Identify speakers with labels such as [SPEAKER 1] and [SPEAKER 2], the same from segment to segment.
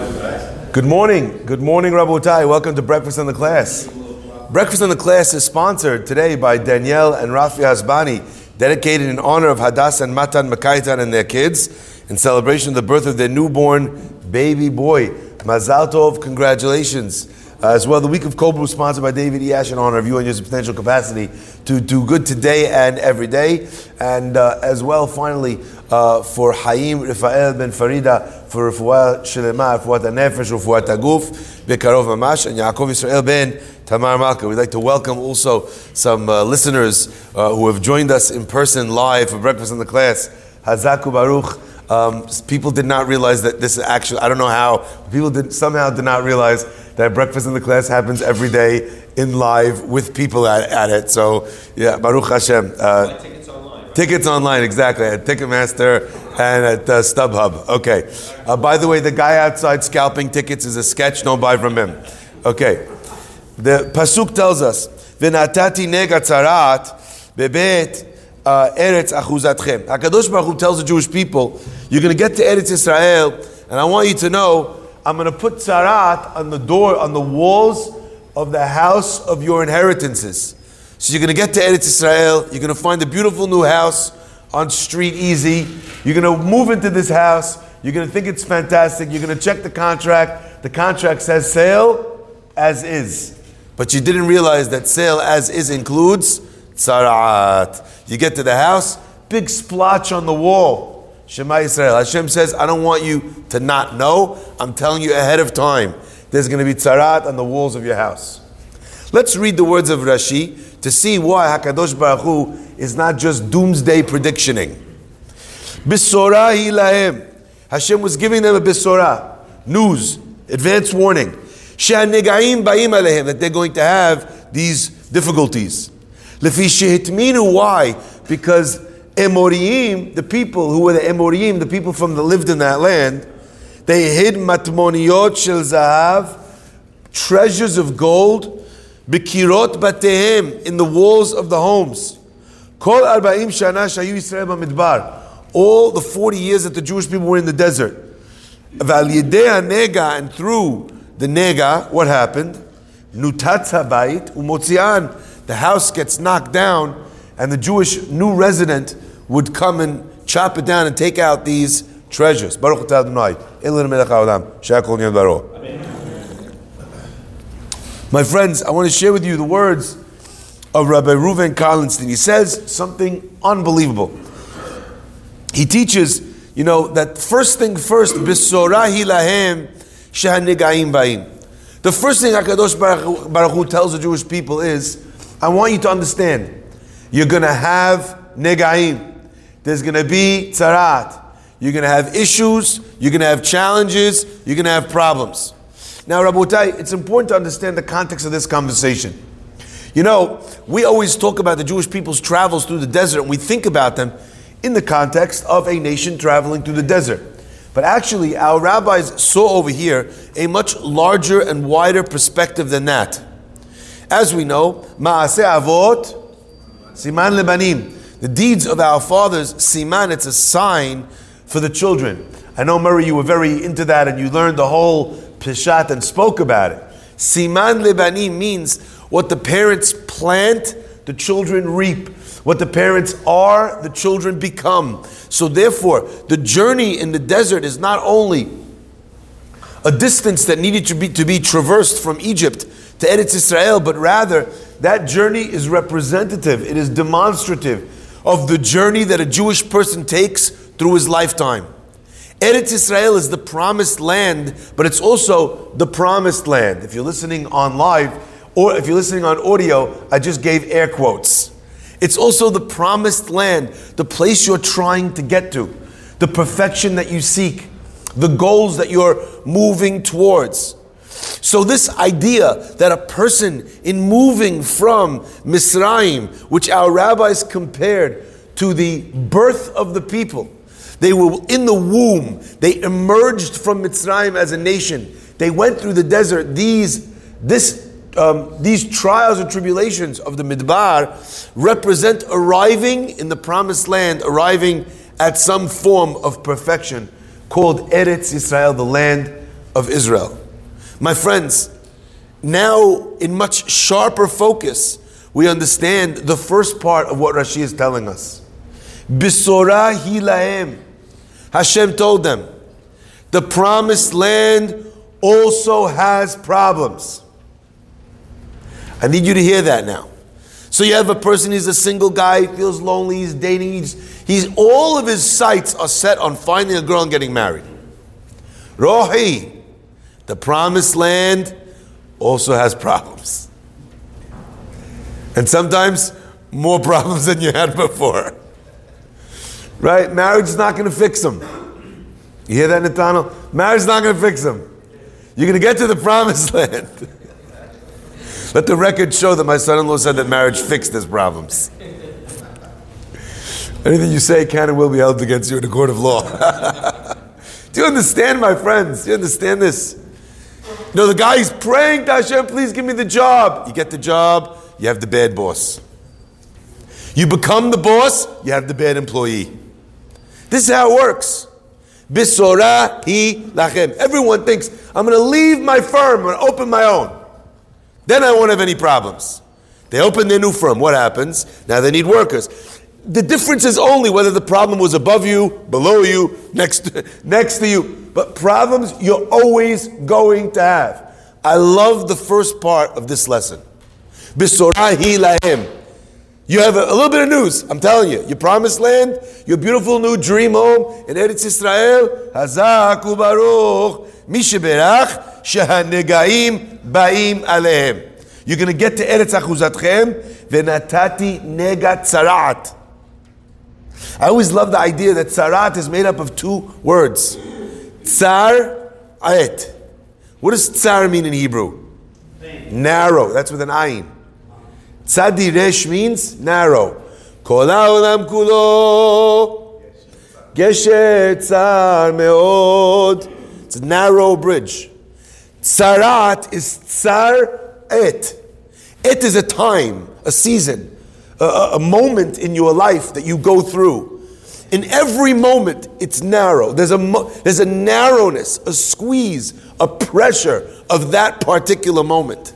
[SPEAKER 1] Good morning. Good morning, Rabbi Rabotai. Welcome to Breakfast in the Class. Breakfast in the Class is sponsored today by Danielle and Rafi Hasbani, dedicated in honor of Hadass and Matan Makaitan and their kids, in celebration of the birth of their newborn baby boy. Mazal Tov, congratulations. As well, the week of Cobra was sponsored by David E. Ash in honor of you and your substantial capacity to do good today and every day. And uh, as well, finally, uh, for Haim Rafael ben Farida, for Refuah Shelema, Refuat HaNefesh, Refuat HaGuf, Bekarov Mamash, and Yaakov Israel ben Tamar Malka. We'd like to welcome also some uh, listeners who have joined us in person live for breakfast in the class. Hazaku Baruch. Um, people did not realize that this is actually, I don't know how, people did, somehow did not realize that breakfast in the class happens every day in live with people at, at it. So, yeah, Baruch Hashem. Uh,
[SPEAKER 2] tickets online.
[SPEAKER 1] Tickets online, exactly, at Ticketmaster and at uh, StubHub. Okay. Uh, by the way, the guy outside scalping tickets is a sketch, don't buy from him. Okay. The Pasuk tells us, V'natati nega tzarat bebet uh, Eretz achuzatchem. HaKadosh Baruch Hu tells the Jewish people, you're going to get to Eretz Israel, and I want you to know, I'm going to put tzarat on the door, on the walls of the house of your inheritances. So you're going to get to Eretz Israel, you're going to find a beautiful new house on Street Easy, you're going to move into this house, you're going to think it's fantastic, you're going to check the contract, the contract says sale as is. But you didn't realize that sale as is includes tzarat. You get to the house, big splotch on the wall. Shema Yisrael. Hashem says, I don't want you to not know. I'm telling you ahead of time. There's going to be tzarat on the walls of your house. Let's read the words of Rashi to see why Hakadosh Baruch Hu is not just doomsday predictioning. Bisora lahem. Hashem was giving them a bisora, news, advance warning. Ba'im that they're going to have these difficulties. Lefi shehitminu, why? Because Emoriim, the people who were the Emoriim, the people from the lived in that land, they hid matmoniot shel zahav, treasures of gold, bikirot batehem, in the walls of the homes. Kol arba'im shana shayu Yisrael b'midbar. All the 40 years that the Jewish people were in the desert. Val nega, and through the nega, what happened? Nutatz umotzian. The house gets knocked down, and the Jewish new resident would come and chop it down and take out these treasures. Baruch atah Adonai, Elin melech haolam, shakol niyad baro. My friends, I want to share with you the words of Rabbi Reuven Karlinstein. He says something unbelievable. He teaches, you know, that first thing first, bisorahi lahem shahanigaim ba'im. The first thing HaKadosh Baruch Hu tells the Jewish people is, I want you to understand, you're going to have negaim. There's going to be tzarat. You're going to have issues. You're going to have challenges. You're going to have problems. Now, Rabotai, it's important to understand the context of this conversation. You know, we always talk about the Jewish people's travels through the desert, and we think about them in the context of a nation traveling through the desert. But actually, our rabbis saw over here a much larger and wider perspective than that. As we know, Ma'aseh Avot, Siman Lebanim. The deeds of our fathers, Siman, it's a sign for the children. I know, Murray, you were very into that and you learned the whole Pishat and spoke about it. Siman Lebanim means what the parents plant, the children reap. What the parents are, the children become. So, therefore, the journey in the desert is not only a distance that needed to be, to be traversed from Egypt to Eretz Israel, but rather that journey is representative, it is demonstrative of the journey that a Jewish person takes through his lifetime. Eretz Israel is the promised land, but it's also the promised land. If you're listening on live, or if you're listening on audio, I just gave air quotes. It's also the promised land, the place you're trying to get to, the perfection that you seek, the goals that you're moving towards. So, this idea that a person in moving from Mitzrayim, which our rabbis compared to the birth of the people, they were in the womb, they emerged from Mitzrayim as a nation, they went through the desert. These, this um, these trials and tribulations of the Midbar represent arriving in the promised land, arriving at some form of perfection called Eretz Israel, the land of Israel. My friends, now in much sharper focus, we understand the first part of what Rashi is telling us. Bisora hilahem. Hashem told them, the promised land also has problems. I need you to hear that now. So you have a person, he's a single guy, he feels lonely, he's dating, he's, he's all of his sights are set on finding a girl and getting married. Rohi, the promised land also has problems. And sometimes more problems than you had before. Right? Marriage is not going to fix them. You hear that, Nathaniel? Marriage is not going to fix them. You're going to get to the promised land. Let the record show that my son-in-law said that marriage fixed his problems. Anything you say can and will be held against you in a court of law. Do you understand, my friends? Do you understand this? You know, the guy is praying to Hashem, please give me the job. You get the job, you have the bad boss. You become the boss, you have the bad employee. This is how it works. Bisora hi lachem. Everyone thinks, I'm going to leave my firm, I'm going to open my own. Then I won't have any problems. They open their new firm. What happens? Now they need workers. The difference is only whether the problem was above you, below you, next, next to you. But problems you're always going to have. I love the first part of this lesson. You have a, a, little bit of news. I'm telling you, your promised land, your beautiful new dream home in Eretz Israel. Hazak ubaruch misheberach shehanegaim baim alehem. You're going to get to Eretz Achuzatchem venatati negat tzaraat. I always love the idea that tzaraat is made up of two words. Tsar ayet. What does tsar mean in Hebrew? Pain. Narrow. That's with an ayin. Tzadi resh means narrow. Kol haolam kulo geshet tsar meod. It's a narrow bridge. Tsarat is tsar et. It is a time, a season, a, a moment in your life that you go through. In every moment, it's narrow. There's a, there's a narrowness, a squeeze, a pressure of that particular moment.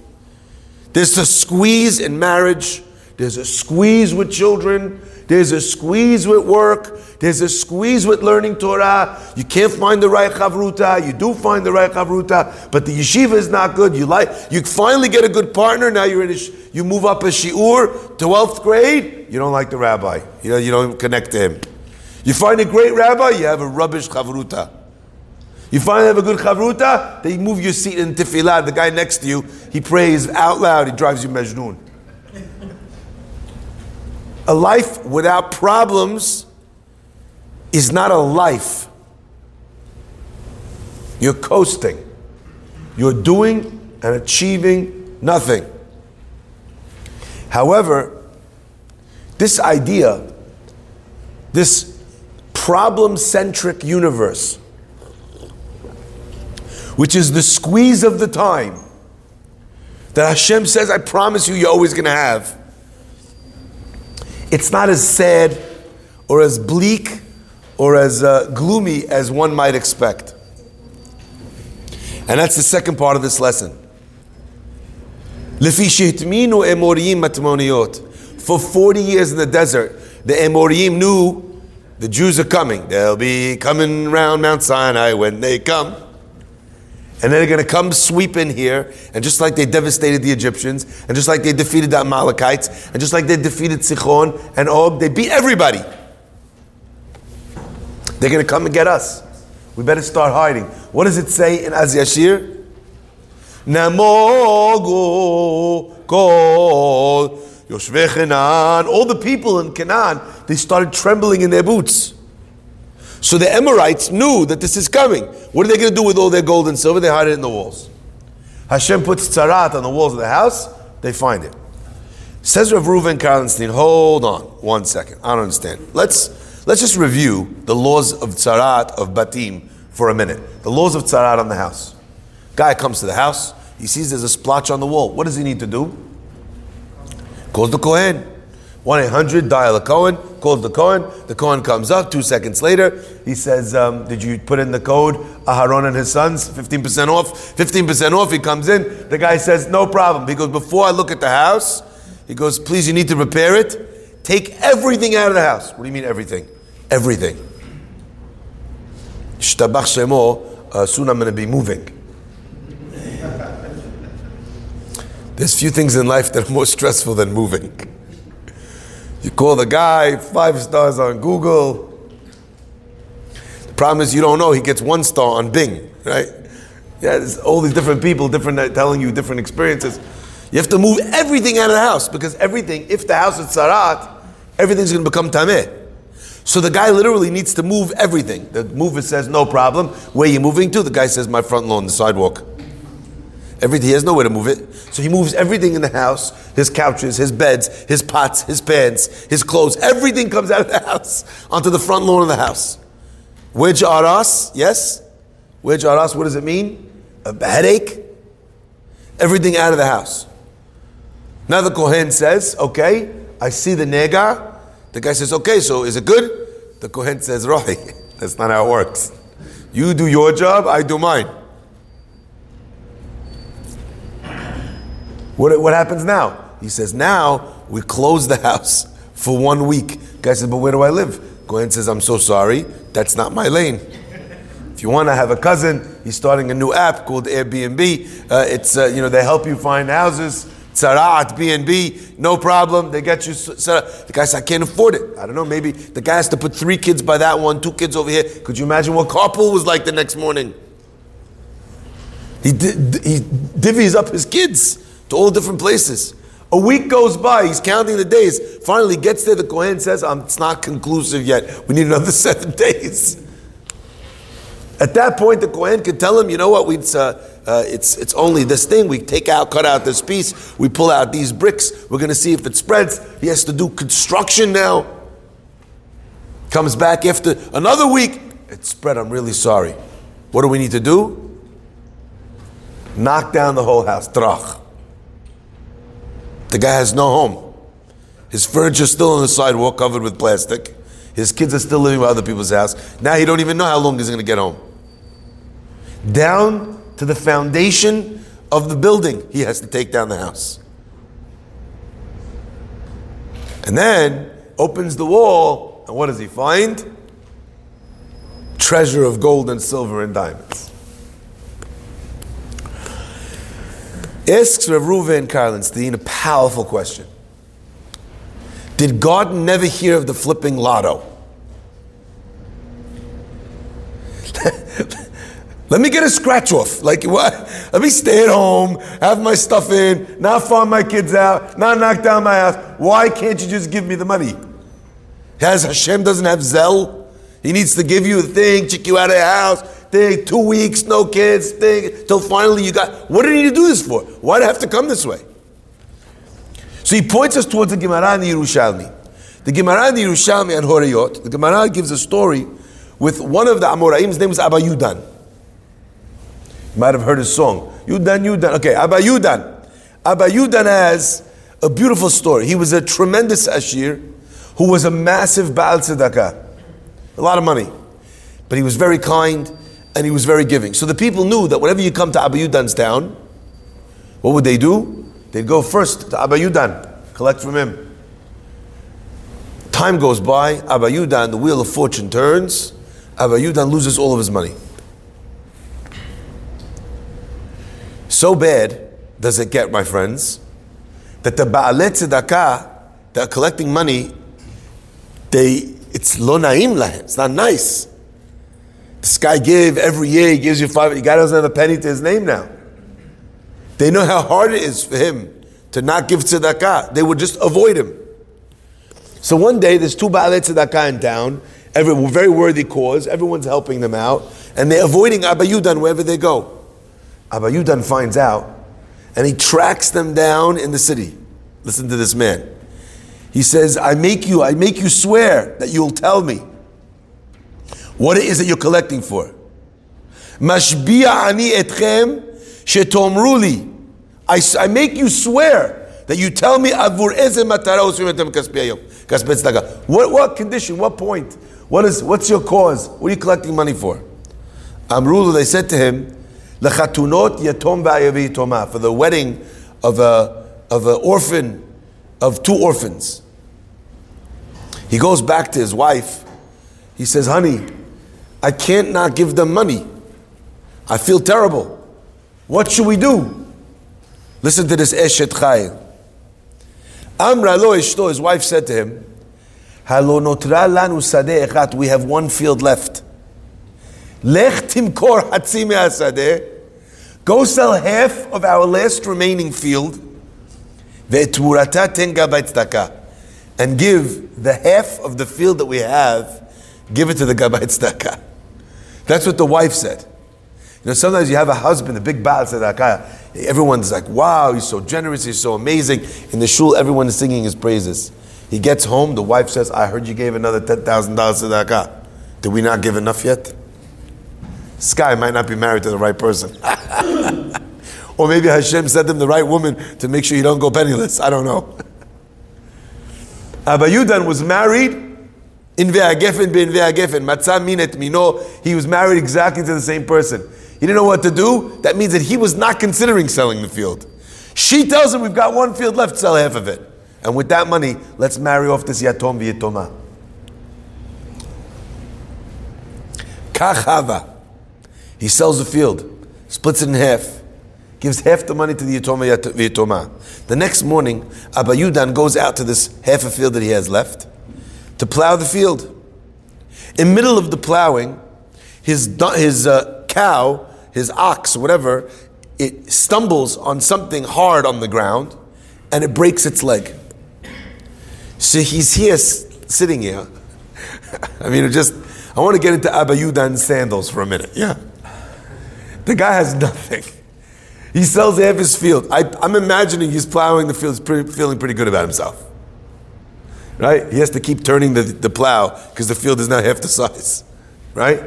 [SPEAKER 1] There's a squeeze in marriage, there's a squeeze with children, there's a squeeze with work. There's a squeeze with learning Torah. You can't find the right chavruta. You do find the right chavruta, but the yeshiva is not good. You like, you finally get a good partner. Now you're in a, you move up a shiur, 12th grade. You don't like the rabbi. You, know, you don't connect to him. You find a great rabbi, you have a rubbish chavruta. You finally have a good chavruta, they move your seat in tefillah. The guy next to you, he prays out loud, he drives you mejnun. A life without problems is not a life. You're coasting. You're doing and achieving nothing. However, this idea, this problem centric universe, which is the squeeze of the time, that Hashem says, I promise you, you're always going to have it's not as sad or as bleak or as uh, gloomy as one might expect. And that's the second part of this lesson. For 40 years in the desert, the Amorim knew the Jews are coming. They'll be coming around Mount Sinai when they come. And they're going to come sweep in here, and just like they devastated the Egyptians, and just like they defeated the Amalekites, and just like they defeated Sichon and Og, they beat everybody. They're going to come and get us. We better start hiding. What does it say in Az Yashir? Namogo kol Yoshvei All the people in Canaan, they started trembling in their boots. So the Amorites knew that this is coming. What are they going to do with all their gold and silver? They hide it in the walls. Hashem puts tzarat on the walls of the house, they find it. Says Rav Reuven Karlenstein, hold on one second. I don't understand. Let's, let's just review the laws of tzarat of Batim for a minute. The laws of tzarat on the house. Guy comes to the house, he sees there's a splotch on the wall. What does he need to do? Calls the Kohen. 1 800 dial a Cohen, calls the Kohen. The Kohen comes up. Two seconds later, he says, um, "Did you put in the code? Aharon and his sons, fifteen percent off. Fifteen percent off." He comes in. The guy says, "No problem." He goes, "Before I look at the house, he goes, please, you need to repair it. Take everything out of the house." What do you mean everything? Everything. Shtabach Shemo. Uh, soon I'm going to be moving. There's few things in life that are more stressful than moving. You call the guy, five stars on Google. The problem is you don't know, he gets one star on Bing, right? Yeah, there's all these different people, different uh, telling you different experiences. You have to move everything out of the house because everything, if the house is tzarat, everything's going to become tameh. So the guy literally needs to move everything. The mover says, no problem. Where you moving to? The guy says, my front lawn, the sidewalk. Everything, he has nowhere to move it. So he moves everything in the house his couches, his beds, his pots, his pans, his clothes. Everything comes out of the house onto the front lawn of the house. Which aras? Yes? Which aras? What does it mean? A headache? Everything out of the house. Now the Kohen says, okay, I see the nega. The guy says, okay, so is it good? The Kohen says, Roy, that's not how it works. You do your job, I do mine. What, what happens now? He says, now we close the house for one week. Guy says, but where do I live? Kohen says, I'm so sorry, that's not my lane. If you want to have a cousin, he's starting a new app called Airbnb. Uh, it's, uh, you know, they help you find houses. Tzaraat, B&B, no problem. They get you. set The guy says, I can't afford it. I don't know, maybe the guy has to put three kids by that one, two kids over here. Could you imagine what carpool was like the next morning? He, he divvies up his kids to all different places. A week goes by, he's counting the days. Finally gets there, the Kohen says, it's not conclusive yet. We need another seven days. At that point, the Kohen could tell him, you know what, it's, uh, uh, it's, it's only this thing. We take out, cut out this piece, we pull out these bricks, we're going to see if it spreads. He has to do construction now. Comes back after another week, it spread, I'm really sorry. What do we need to do? Knock down the whole house. Drach. The guy has no home. His furniture's still on the sidewalk covered with plastic. His kids are still living by other people's house. Now he don't even know how long he's going to get home. Down to the foundation of the building, he has to take down the house. And then opens the wall, and what does he find? Treasure of gold and silver and diamonds. Asks Rav Reuven Karlinstein a powerful question. Did God never hear of the flipping lotto? Let me get a scratch off. Like what? Let me stay at home, have my stuff in, not farm my kids out, not knock down my house. Why can't you just give me the money? Has Hashem doesn't have Zelle? He needs to give you a thing, kick you out of the house, thing, two weeks, no kids, thing, till finally you got. What did he do this for? Why did it have to come this way? So he points us towards the Gemara in the Yerushalmi. The Gemara in the Yerushalmi and Horayot, the Gemara gives a story with one of the Amoraim, his name is Abba Yudan. You might have heard his song. Yudan, Yudan. Okay, Abba Yudan. Abba Yudan has a beautiful story. He was a tremendous Ashir who was a massive Baal Tzedakah. A lot of money. But he was very kind and he was very giving. So the people knew that whenever you come to Abba Yudan's town, what would they do? They'd go first to Abba Yudan, collect from him. Time goes by, Abba Yudan, the wheel of fortune turns, Abba Yudan loses all of his money. So bad does it get, my friends, that the Ba'alet Tzedakah, that are collecting money, they, it's lo naim lahem, it's not nice. This guy gave every year, he gives you five, the guy doesn't have a penny to his name now. They know how hard it is for him to not give tzedakah. They would just avoid him. So one day, there's two Baalei tzedakah in town, every, very worthy cause, everyone's helping them out, and they're avoiding Abba Yudan wherever they go. Abba Yudan finds out, and he tracks them down in the city. Listen to this man. He says, I make you, I make you swear that you'll tell me what it is that you're collecting for. Mashbi'a ani etchem shetomruli. I I make you swear that you tell me avur What what condition? What point? What is what's your cause? What are you collecting money for? Amrulu, they said to him, Lechatunot yatom for the wedding of a of an orphan, of two orphans. He goes back to his wife. He says, Honey, I can't not give them money. I feel terrible. What should we do? Listen to this Eshet Chayil. Amra lo ishto, his wife said to him, Halo notra lanu sadeh echat, we have one field left. Lech timkor hatzi me'asadeh, go sell half of our last remaining field, ve'tmurata tenga baitztaka, and give the half of the field that we have, give it to the gabait tzedakah. That's what the wife said. You know, sometimes you have a husband, a big baal tzedakah. Everyone's like, wow, he's so generous, he's so amazing. In the shul, everyone is singing his praises. He gets home, the wife says, I heard you gave another $10,000 tzedakah. Did we not give enough yet? This guy might not be married to the right person. or maybe Hashem sent him the right woman to make sure you don't go penniless. I don't know. Abayudan was married in Ve'agefen bin Ve'agefen. Matzah minet mino. He was married exactly to the same person. He didn't know what to do. That means that he was not considering selling the field. She tells him, We've got one field left, sell half of it. And with that money, let's marry off this Yatom V'Yitoma. Kachava. He sells the field, splits it in half, gives half the money to the Yitoma V'Yitoma. The next morning, Abayudan goes out to this half a field that he has left to plow the field. In middle of the plowing, his, his uh, cow, his ox, whatever, it stumbles on something hard on the ground and it breaks its leg. So he's here sitting here. I mean, just, I want to get into Abayudan's sandals for a minute. Yeah. The guy has nothing. He sells half his field. I, am I'm imagining he's plowing the field, pretty, feeling pretty good about himself. Right? He has to keep turning the, the plow because the field is not half the size. Right?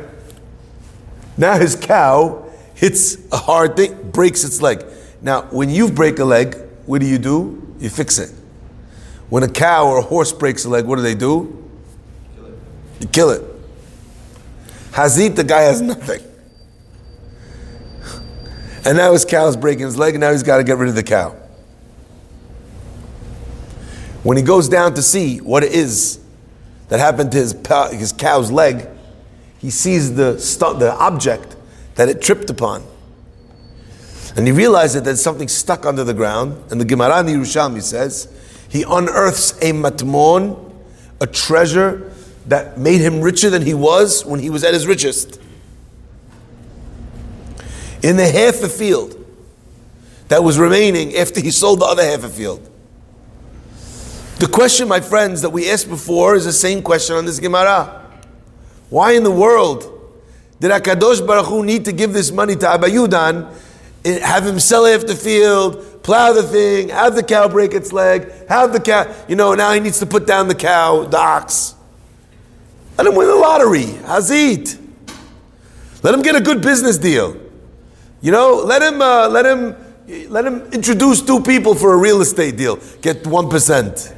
[SPEAKER 1] Now his cow hits a hard thing, breaks its leg. Now, when you break a leg, what do you do? You fix it. When a cow or a horse breaks a leg, what do they do? Kill you kill it. Hazit, the guy has nothing. And now his cow is breaking his leg, and now he's got to get rid of the cow. When he goes down to see what it is that happened to his, his cow's leg, he sees the, the object that it tripped upon. And he realizes that there's something stuck under the ground. And the Gemara in Yerushalmi says, he unearths a matmon, a treasure that made him richer than he was when he was at his richest. In the half a field that was remaining after he sold the other half a field. The question, my friends, that we asked before is the same question on this Gemara. Why in the world did Akadosh Baruch Hu need to give this money to Abayudan, eh, have him sell the field, plow the thing, have the cow break its leg, have the cow, you know, now he needs to put down the cow, the ox. Let him win the lottery. Hazit. Let him get a good business deal. You know, let him, uh, let him, let him introduce two people for a real estate deal. Get one percent.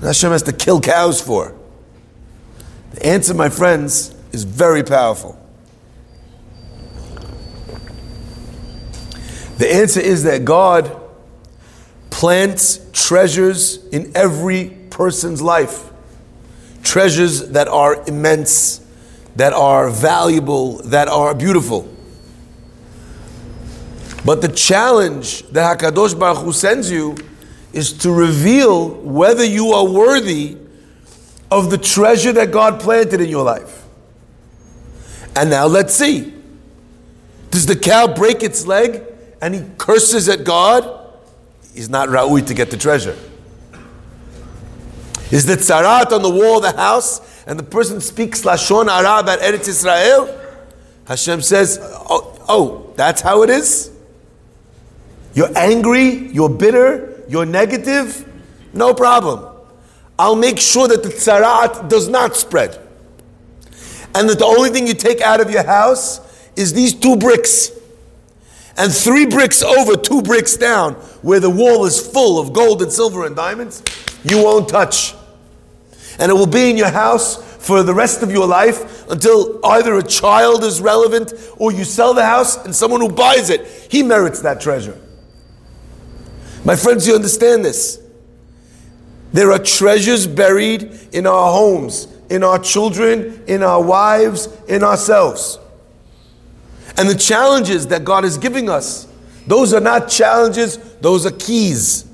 [SPEAKER 1] Hashem has to kill cows for? The answer, my friends, is very powerful. The answer is that God plants treasures in every person's life. Treasures that are immense, that are valuable, that are beautiful. But the challenge that HaKadosh Baruch Hu sends you is to reveal whether you are worthy of the treasure that God planted in your life. And now let's see. Does the cow break its leg and he curses at God? He's not ra'ui to get the treasure. Is the tzarat on the wall of the house and the person speaks Lashon Hara about Eretz Israel? Hashem says, oh, oh, that's how it is? You're angry, you're bitter, you're negative, no problem. I'll make sure that the tzarat does not spread. And that the only thing you take out of your house is these two bricks. and three bricks over, two bricks down, where the wall is full of gold and silver and diamonds, you won't touch. And it will be in your house for the rest of your life until either a child is relevant or you sell the house and someone who buys it, he merits that treasure. My friends, you understand this. There are treasures buried in our homes, in our children, in our wives, in ourselves. And the challenges that God is giving us, those are not challenges, those are keys.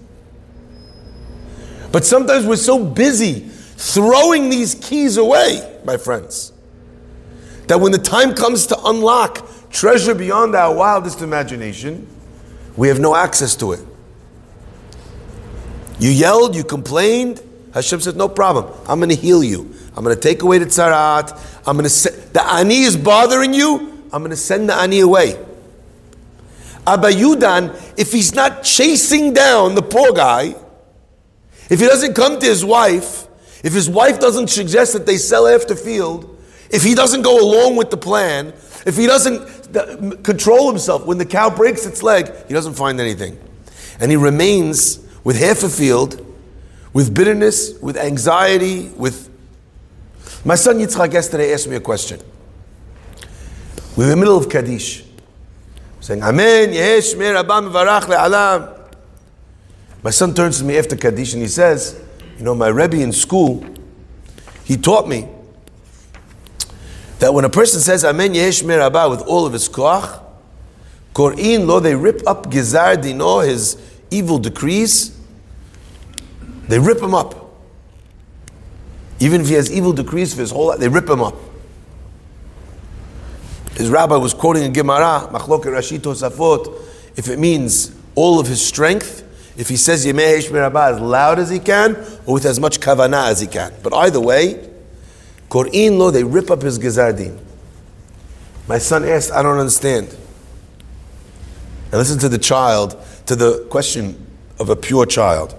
[SPEAKER 1] But sometimes we're so busy throwing these keys away, my friends, that when the time comes to unlock treasure beyond our wildest imagination, we have no access to it. You yelled, you complained. Hashem said, No problem. I'm going to heal you. I'm going to take away the tzarat. I'm going to se- the ani is bothering you. I'm going to send the ani away. Abba Yudan, if he's not chasing down the poor guy, if he doesn't come to his wife, if his wife doesn't suggest that they sell after field, if he doesn't go along with the plan, if he doesn't control himself when the cow breaks its leg, he doesn't find anything. And he remains with half a field, with bitterness, with anxiety, with. My son Yitzchak yesterday asked me a question. We're in the middle of Kaddish. Saying, Amen, Yehesh, Mer, Abba, Mevarach, Le'alam. My son turns to me after Kaddish and he says, You know, my Rebbe in school, he taught me that when a person says Amen Yehesh Abba with all of his koach, Kor'in lo, they rip up Gizar Dino, his evil decrees, they rip him up. Even if he has evil decrees for his whole life, they rip him up. His rabbi was quoting a Gemara, Machlok Rashi Tosafot, if it means all of his strength, if he says Yemei Heshmer as loud as he can, or with as much kavanah as he can. But either way, Kor'in lo, they rip up his Gezardin. My son asked, I don't understand. And listen to the child, to the question of a pure child.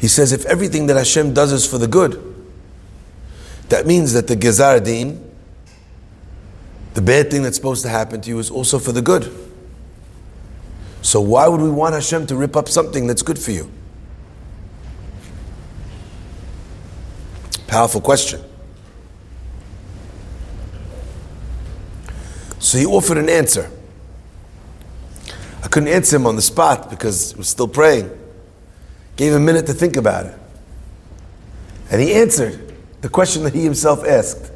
[SPEAKER 1] He says, if everything that Hashem does is for the good, that means that the Gezardin, the bad thing that's supposed to happen to you, is also for the good. So why would we want Hashem to rip up something that's good for you? Powerful question. So he offered an answer. I couldn't answer him on the spot because he was still praying. Gave him a minute to think about it. And he answered the question that he himself asked.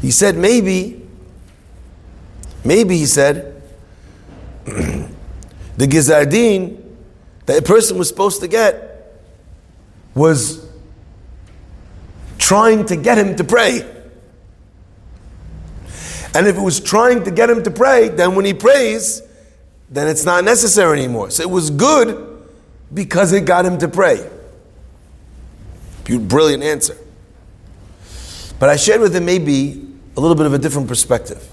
[SPEAKER 1] He said, maybe, maybe he said, the Gizardin that a person was supposed to get was trying to get him to pray. And if it was trying to get him to pray, then when he prays, then it's not necessary anymore. So it was good because it got him to pray. Brilliant answer. But I shared with him maybe a little bit of a different perspective.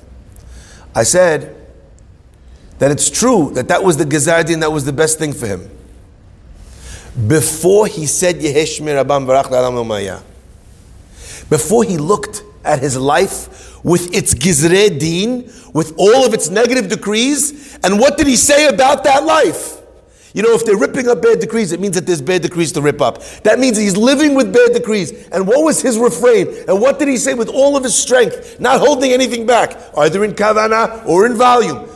[SPEAKER 1] I said that it's true that that was the Gezardin, that was the best thing for him. Before he said Yehesh Mirabam Barach Before he looked at his life with its Gizre Din, with all of its negative decrees, and what did he say about that life? You know, if they're ripping up bad decrees, it means that there's bad decrees to rip up. That means he's living with bad decrees. And what was his refrain? And what did he say with all of his strength, not holding anything back, either in kavana or in volume?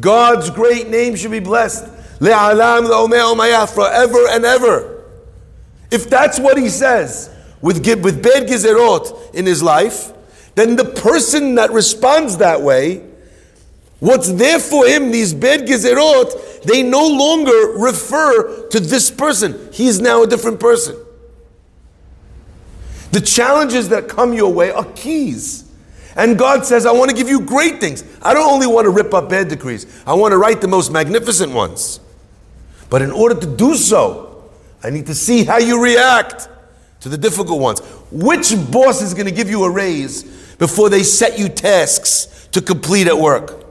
[SPEAKER 1] God's great name should be blessed. Forever and ever. If that's what he says with, with bad gezerot in his life, then the person that responds that way What's there for him, these bad gezerot, they no longer refer to this person. He's now a different person. The challenges that come your way are keys. And God says, I want to give you great things. I don't only want to rip up bad decrees, I want to write the most magnificent ones. But in order to do so, I need to see how you react to the difficult ones. Which boss is going to give you a raise before they set you tasks to complete at work?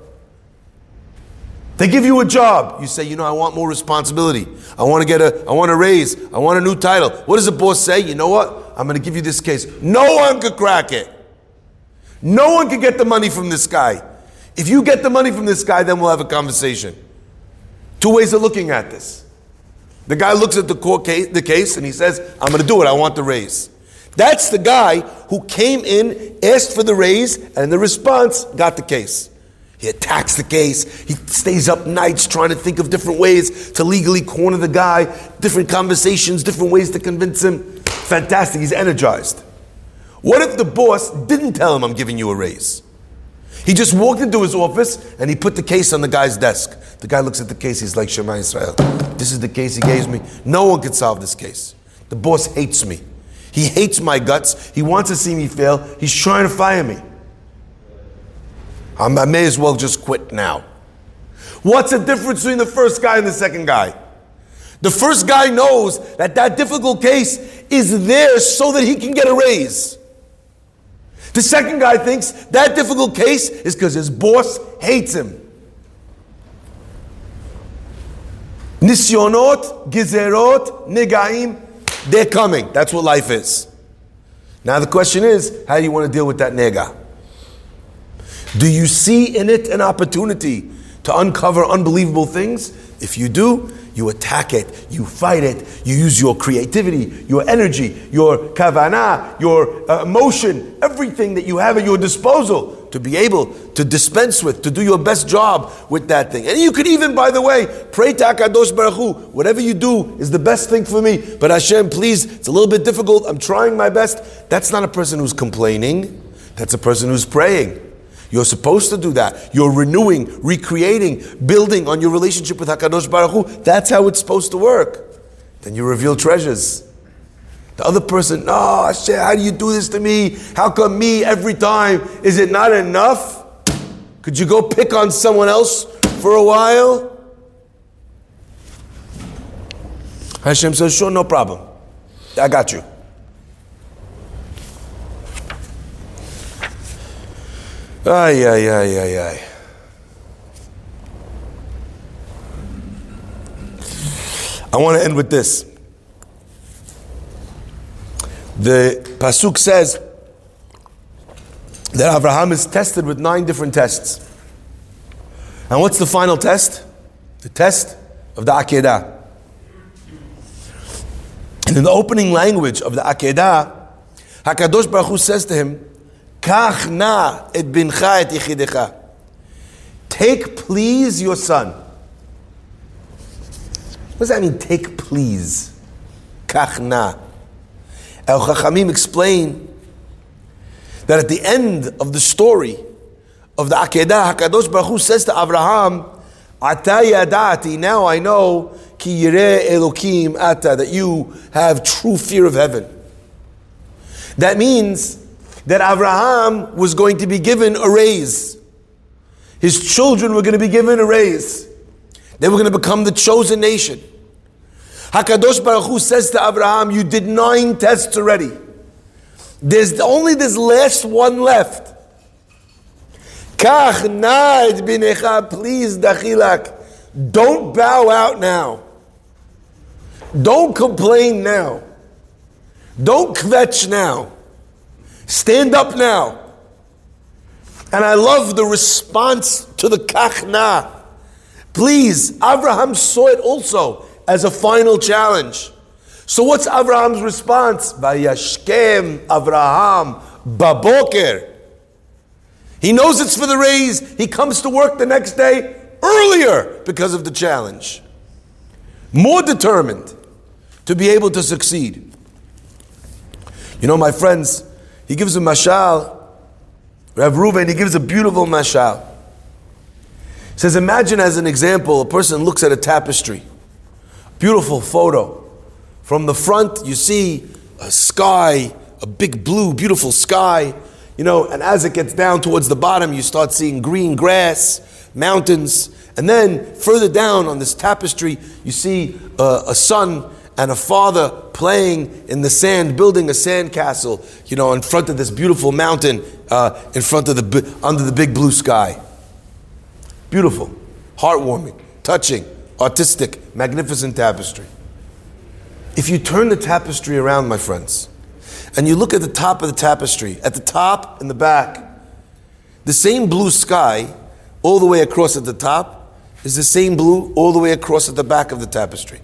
[SPEAKER 1] They give you a job. You say, you know, I want more responsibility. I want to get a, I want a raise. I want a new title. What does the boss say? You know what? I'm going to give you this case. No one could crack it. No one could get the money from this guy. If you get the money from this guy, then we'll have a conversation. Two ways of looking at this. The guy looks at the court case, the case and he says, I'm going to do it. I want the raise. That's the guy who came in, asked for the raise, and the response got the case. He attacks the case. He stays up nights trying to think of different ways to legally corner the guy, different conversations, different ways to convince him. Fantastic. He's energized. What if the boss didn't tell him, I'm giving you a raise? He just walked into his office and he put the case on the guy's desk. The guy looks at the case, he's like, Shema Israel, this is the case he gave me. No one could solve this case. The boss hates me. He hates my guts. He wants to see me fail. He's trying to fire me. I may as well just quit now. What's the difference between the first guy and the second guy? The first guy knows that that difficult case is there so that he can get a raise. The second guy thinks that difficult case is because his boss hates him. Nisyonot, gizerot, negaim, they're coming. That's what life is. Now the question is, how do you want to deal with that nega? Do you see in it an opportunity to uncover unbelievable things? If you do, you attack it, you fight it, you use your creativity, your energy, your kavana, your uh, emotion, everything that you have at your disposal to be able to dispense with, to do your best job with that thing. And you could even, by the way, pray to Akadosh Baruch Hu, whatever you do is the best thing for me. But Hashem, please, it's a little bit difficult. I'm trying my best. That's not a person who's complaining. That's a person who's praying. You're supposed to do that. You're renewing, recreating, building on your relationship with Hakadosh Baruch Hu. That's how it's supposed to work. Then you reveal treasures. The other person, oh, no, Hashem, how do you do this to me? How come me every time? Is it not enough? Could you go pick on someone else for a while? Hashem says, sure, no problem. I got you. Ay, ay, ay, ay, ay. I want to end with this. The Pasuk says that Abraham is tested with nine different tests. And what's the final test? The test of the Akedah. And in the opening language of the Akedah, HaKadosh Baruch Hu says to him, Kach na et bincha et yichidecha. Take please your son. What does that mean, take please? Kach na. El Chachamim explain that at the end of the story of the Akedah, HaKadosh Baruch Hu says to Abraham, Ata yadati, now I know, ki yireh Elokim ata, that you have true fear of heaven. That means that Abraham was going to be given a raise. His children were going to be given a raise. They were going to become the chosen nation. Hakadosh Baruch Hu says to Abraham, "You did nine tests already. There's only this last one left. Kach naid binecha, please dachilak. Don't bow out now. Don't complain now. Don't kvetch now. Stand up now. And I love the response to the kachna. Please, Abraham saw it also as a final challenge. So what's Abraham's response? Vayashkem Abraham baboker. He knows it's for the raise. He comes to work the next day earlier because of the challenge. More determined to be able to succeed. You know, my friends, he gives a mashal. Rav Reuven, he gives a beautiful mashal. He says, imagine as an example, a person looks at a tapestry, beautiful photo. From the front, you see a sky, a big blue, beautiful sky, you know, and as it gets down towards the bottom, you start seeing green grass, mountains, and then further down on this tapestry, you see uh, a son and a father playing in the sand, building a sand castle, you know, in front of this beautiful mountain, uh, in front of the under the big blue sky. Beautiful. heartwarming, touching, artistic, magnificent tapestry. If you turn the tapestry around, my friends, and you look at the top of the tapestry, at the top and the back, the same blue sky all the way across at the top is the same blue all the way across at the back of the tapestry.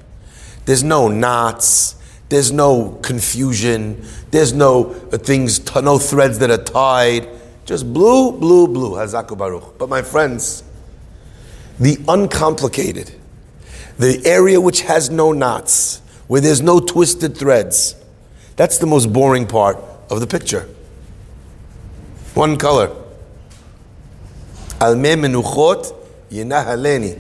[SPEAKER 1] There's no knots, there's no confusion, there's no uh, things, no threads that are tied. Just blue, blue, blue. Hazaku Baruch. But my friends, the uncomplicated, the area which has no knots, where there's no twisted threads, that's the most boring part of the picture. One color. Yinahaleni.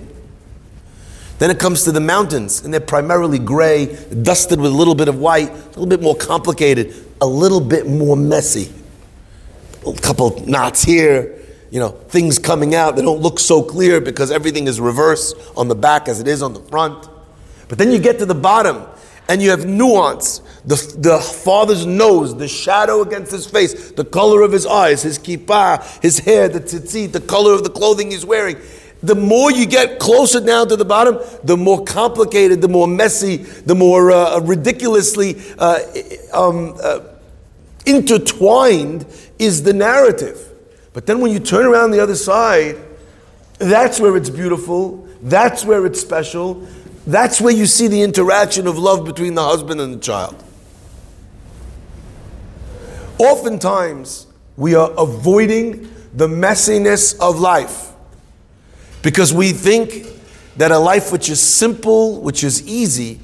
[SPEAKER 1] Then it comes to the mountains, and they're primarily gray, dusted with a little bit of white, a little bit more complicated, a little bit more messy. A couple knots here, you know, things coming out. They don't look so clear because everything is reverse on the back as it is on the front. But then you get to the bottom, and you have nuance. The, the father's nose, the shadow against his face, the color of his eyes, his kippah, his hair, the tzitzit, the color of the clothing he's wearing. The more you get closer down to the bottom, the more complicated, the more messy, the more uh, ridiculously uh, um, uh, intertwined is the narrative. But then when you turn around the other side, that's where it's beautiful, that's where it's special, that's where you see the interaction of love between the husband and the child. Oftentimes, we are avoiding the messiness of life because we think that a life which is simple, which is easy,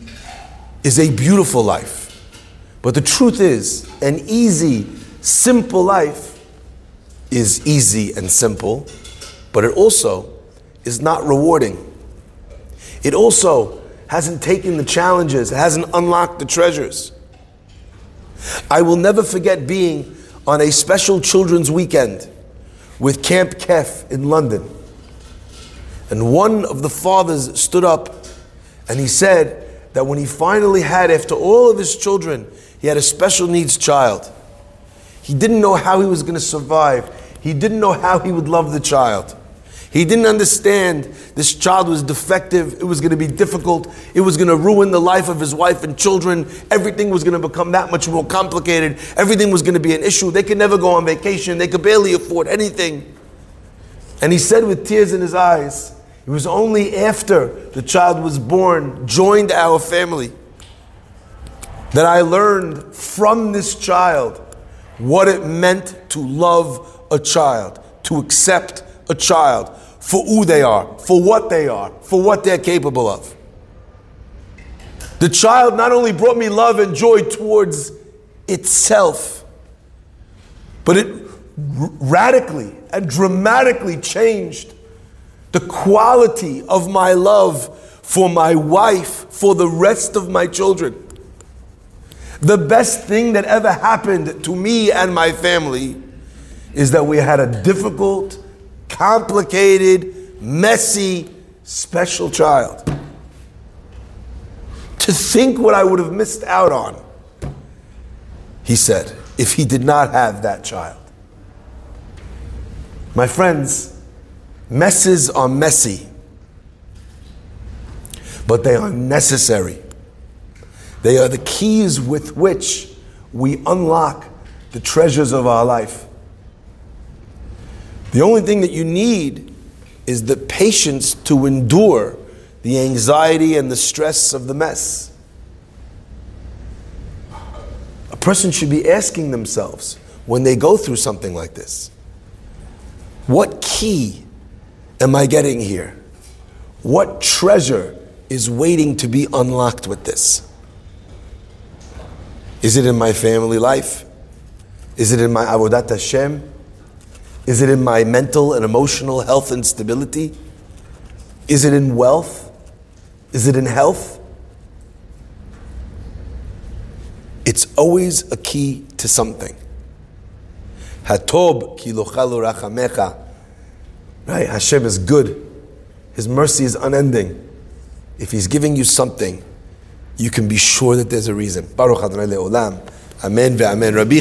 [SPEAKER 1] is a beautiful life. But the truth is, an easy, simple life is easy and simple, but it also is not rewarding. It also hasn't taken the challenges, it hasn't unlocked the treasures. I will never forget being on a special children's weekend with Camp Kef in London. And one of the fathers stood up and he said that when he finally had, after all of his children, he had a special needs child. He didn't know how he was going to survive. He didn't know how he would love the child. He didn't understand this child was defective. It was going to be difficult. It was going to ruin the life of his wife and children. Everything was going to become that much more complicated. Everything was going to be an issue. They could never go on vacation. They could barely afford anything. And he said with tears in his eyes, it was only after the child was born, joined our family, that I learned from this child what it meant to love a child, to accept a child, for who they are, for what they are, for what they're capable of. The child not only brought me love and joy towards itself, but it radically and dramatically changed the quality of my love for my wife, for the rest of my children. The best thing that ever happened to me and my family is that we had a difficult, complicated, messy, special child. To think what I would have missed out on, he said, if he did not have that child. My friends, messes are messy, but they are necessary. They are the keys with which we unlock the treasures of our life. The only thing that you need is the patience to endure the anxiety and the stress of the mess. A person should be asking themselves when they go through something like this what key am I getting here? What treasure is waiting to be unlocked with this? Is it in my family life? Is it in my avodat Hashem? Is it in my mental and emotional health and stability? Is it in wealth? Is it in health? It's always a key to something. Hatob kilochalu rachamecha. Right? Hashem is good. His mercy is unending. If He's giving you something, you can be sure that there's a reason. Baruch Adonai Le'olam. Amen ve'amen. Rabbi